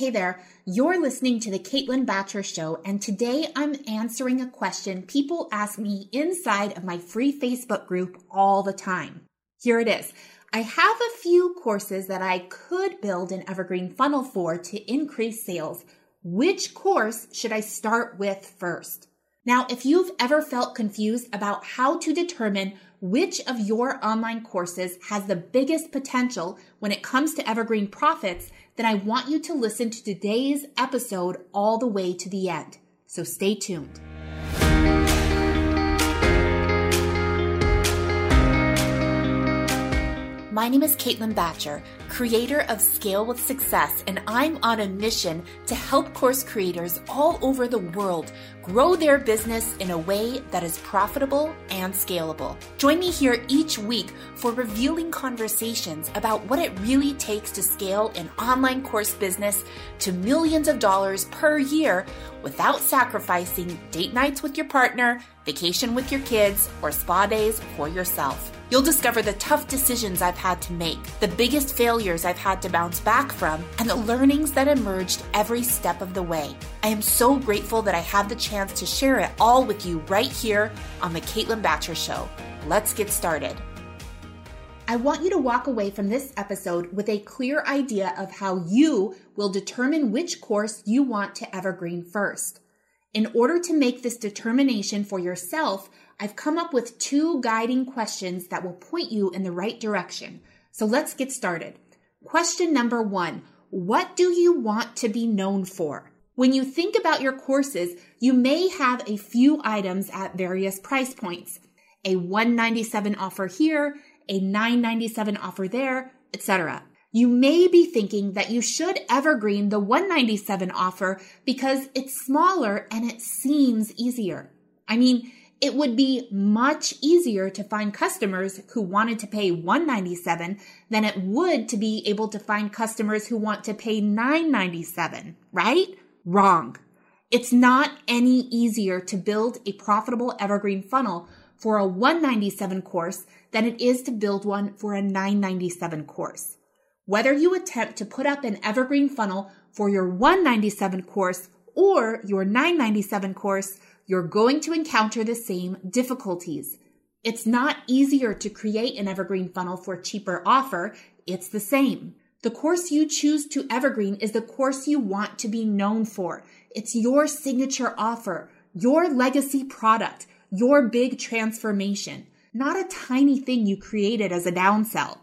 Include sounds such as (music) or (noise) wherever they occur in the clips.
Hey there, you're listening to the Caitlin Bacher Show, and today I'm answering a question people ask me inside of my free Facebook group all the time. Here it is. I have a few courses that I could build an evergreen funnel for to increase sales. Which course should I start with first? Now, if you've ever felt confused about how to determine which of your online courses has the biggest potential when it comes to evergreen profits, then I want you to listen to today's episode all the way to the end. So stay tuned. My name is Caitlin Bacher, creator of Scale with Success, and I'm on a mission to help course creators all over the world grow their business in a way that is profitable and scalable. Join me here each week for revealing conversations about what it really takes to scale an online course business to millions of dollars per year without sacrificing date nights with your partner, vacation with your kids, or spa days for yourself. You'll discover the tough decisions I've had to make, the biggest failures I've had to bounce back from, and the learnings that emerged every step of the way. I am so grateful that I have the chance to share it all with you right here on The Caitlin Bacher Show. Let's get started. I want you to walk away from this episode with a clear idea of how you will determine which course you want to evergreen first. In order to make this determination for yourself, I've come up with two guiding questions that will point you in the right direction. So let's get started. Question number one What do you want to be known for? When you think about your courses, you may have a few items at various price points. A 197 offer here, a 997 offer there, etc. You may be thinking that you should evergreen the 197 offer because it's smaller and it seems easier. I mean, it would be much easier to find customers who wanted to pay 197 than it would to be able to find customers who want to pay 997, right? Wrong. It's not any easier to build a profitable evergreen funnel for a 197 course than it is to build one for a 997 course. Whether you attempt to put up an evergreen funnel for your 197 course or your 997 course, you're going to encounter the same difficulties. It's not easier to create an evergreen funnel for cheaper offer. It's the same. The course you choose to evergreen is the course you want to be known for. It's your signature offer, your legacy product, your big transformation, not a tiny thing you created as a downsell.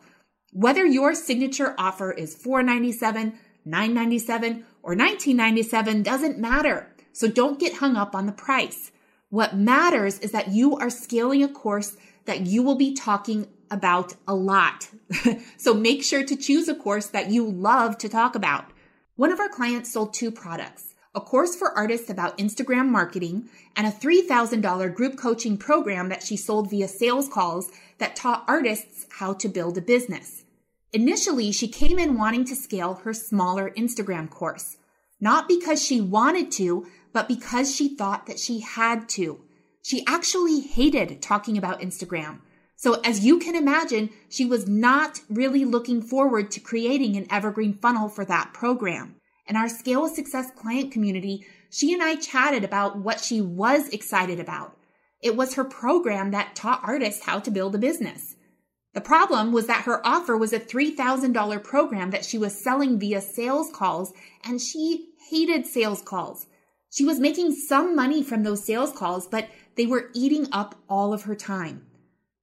Whether your signature offer is 497, 997, or 1997 doesn't matter. So don't get hung up on the price. What matters is that you are scaling a course that you will be talking about a lot. (laughs) so make sure to choose a course that you love to talk about. One of our clients sold two products a course for artists about Instagram marketing and a $3,000 group coaching program that she sold via sales calls that taught artists how to build a business. Initially, she came in wanting to scale her smaller Instagram course, not because she wanted to, but because she thought that she had to. She actually hated talking about Instagram. So as you can imagine, she was not really looking forward to creating an evergreen funnel for that program. In our Scale with Success client community, she and I chatted about what she was excited about. It was her program that taught artists how to build a business. The problem was that her offer was a $3,000 program that she was selling via sales calls, and she hated sales calls. She was making some money from those sales calls, but they were eating up all of her time.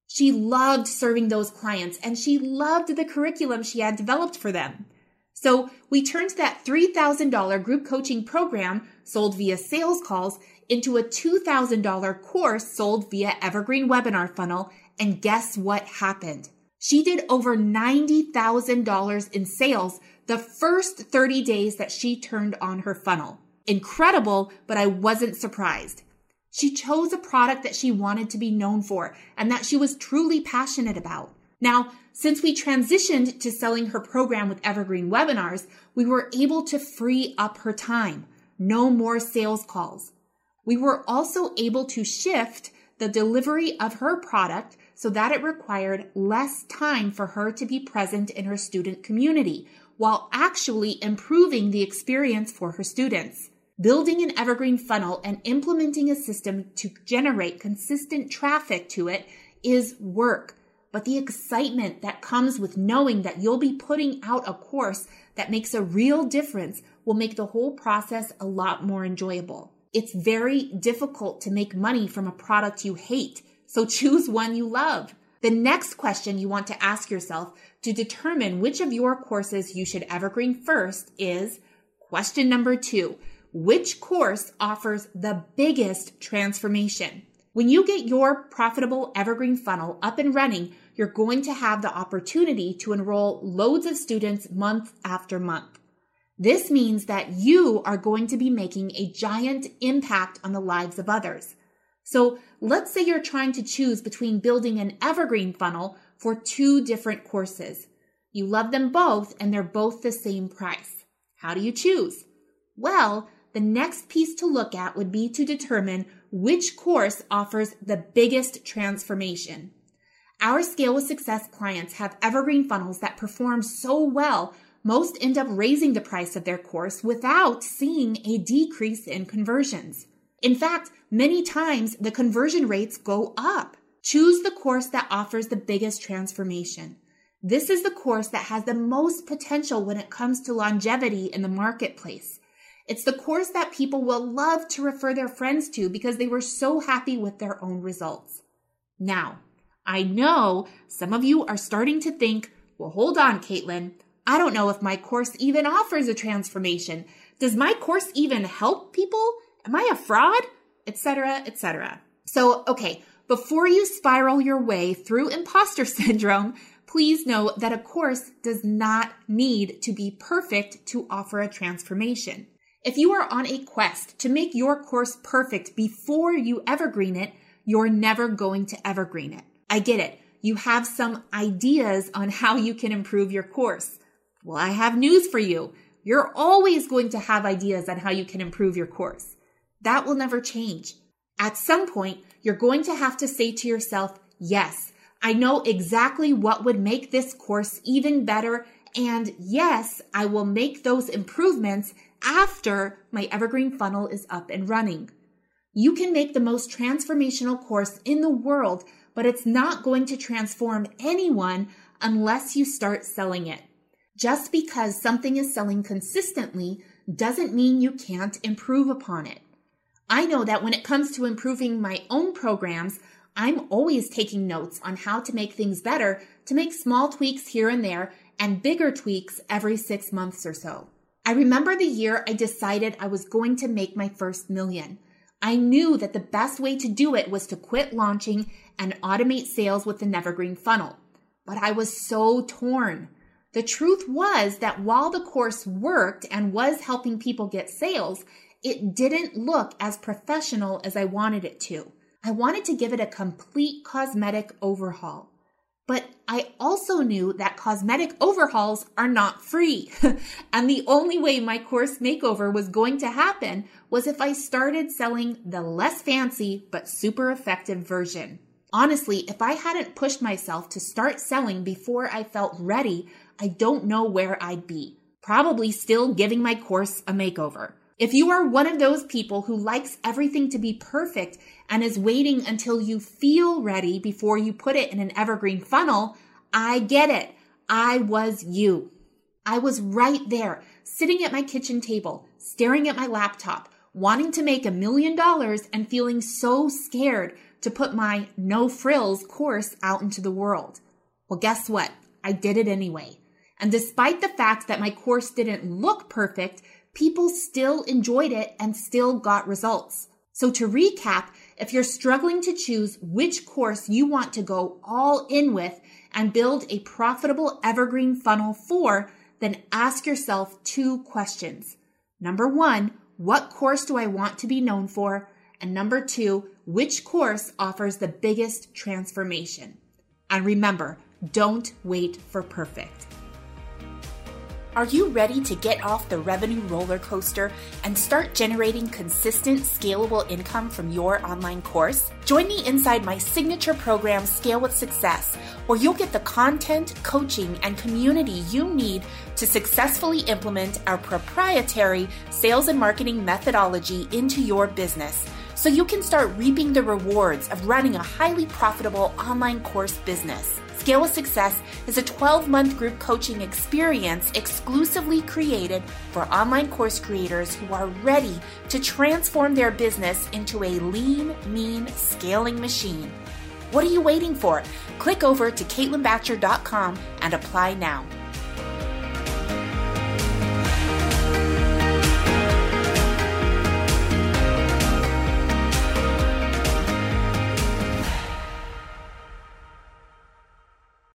She loved serving those clients and she loved the curriculum she had developed for them. So we turned that $3,000 group coaching program sold via sales calls into a $2,000 course sold via Evergreen Webinar Funnel. And guess what happened? She did over $90,000 in sales the first 30 days that she turned on her funnel incredible, but I wasn't surprised. She chose a product that she wanted to be known for and that she was truly passionate about. Now, since we transitioned to selling her program with Evergreen Webinars, we were able to free up her time. No more sales calls. We were also able to shift the delivery of her product so that it required less time for her to be present in her student community while actually improving the experience for her students. Building an evergreen funnel and implementing a system to generate consistent traffic to it is work. But the excitement that comes with knowing that you'll be putting out a course that makes a real difference will make the whole process a lot more enjoyable. It's very difficult to make money from a product you hate, so choose one you love. The next question you want to ask yourself to determine which of your courses you should evergreen first is question number two. Which course offers the biggest transformation? When you get your profitable evergreen funnel up and running, you're going to have the opportunity to enroll loads of students month after month. This means that you are going to be making a giant impact on the lives of others. So let's say you're trying to choose between building an evergreen funnel for two different courses. You love them both and they're both the same price. How do you choose? Well, the next piece to look at would be to determine which course offers the biggest transformation. Our Scale with Success clients have evergreen funnels that perform so well, most end up raising the price of their course without seeing a decrease in conversions. In fact, many times the conversion rates go up. Choose the course that offers the biggest transformation. This is the course that has the most potential when it comes to longevity in the marketplace. It's the course that people will love to refer their friends to because they were so happy with their own results. Now, I know some of you are starting to think, well, hold on, Caitlin. I don't know if my course even offers a transformation. Does my course even help people? Am I a fraud? Etc., etc. So, okay, before you spiral your way through imposter (laughs) syndrome, please know that a course does not need to be perfect to offer a transformation. If you are on a quest to make your course perfect before you evergreen it, you're never going to evergreen it. I get it. You have some ideas on how you can improve your course. Well, I have news for you. You're always going to have ideas on how you can improve your course. That will never change. At some point, you're going to have to say to yourself, yes, I know exactly what would make this course even better. And yes, I will make those improvements after my evergreen funnel is up and running. You can make the most transformational course in the world, but it's not going to transform anyone unless you start selling it. Just because something is selling consistently doesn't mean you can't improve upon it. I know that when it comes to improving my own programs, I'm always taking notes on how to make things better to make small tweaks here and there and bigger tweaks every six months or so. I remember the year I decided I was going to make my first million. I knew that the best way to do it was to quit launching and automate sales with the Evergreen funnel. But I was so torn. The truth was that while the course worked and was helping people get sales, it didn't look as professional as I wanted it to. I wanted to give it a complete cosmetic overhaul. But I also knew that cosmetic overhauls are not free. (laughs) and the only way my course makeover was going to happen was if I started selling the less fancy but super effective version. Honestly, if I hadn't pushed myself to start selling before I felt ready, I don't know where I'd be. Probably still giving my course a makeover. If you are one of those people who likes everything to be perfect and is waiting until you feel ready before you put it in an evergreen funnel, I get it. I was you. I was right there, sitting at my kitchen table, staring at my laptop, wanting to make a million dollars and feeling so scared to put my no frills course out into the world. Well, guess what? I did it anyway. And despite the fact that my course didn't look perfect, people still enjoyed it and still got results. So to recap, if you're struggling to choose which course you want to go all in with and build a profitable evergreen funnel for, then ask yourself two questions. Number one, what course do I want to be known for? And number two, which course offers the biggest transformation? And remember, don't wait for perfect. Are you ready to get off the revenue roller coaster and start generating consistent, scalable income from your online course? Join me inside my signature program, Scale with Success, where you'll get the content, coaching, and community you need to successfully implement our proprietary sales and marketing methodology into your business so you can start reaping the rewards of running a highly profitable online course business. Scale with Success is a 12 month group coaching experience exclusively created for online course creators who are ready to transform their business into a lean, mean scaling machine. What are you waiting for? Click over to CaitlinBacher.com and apply now.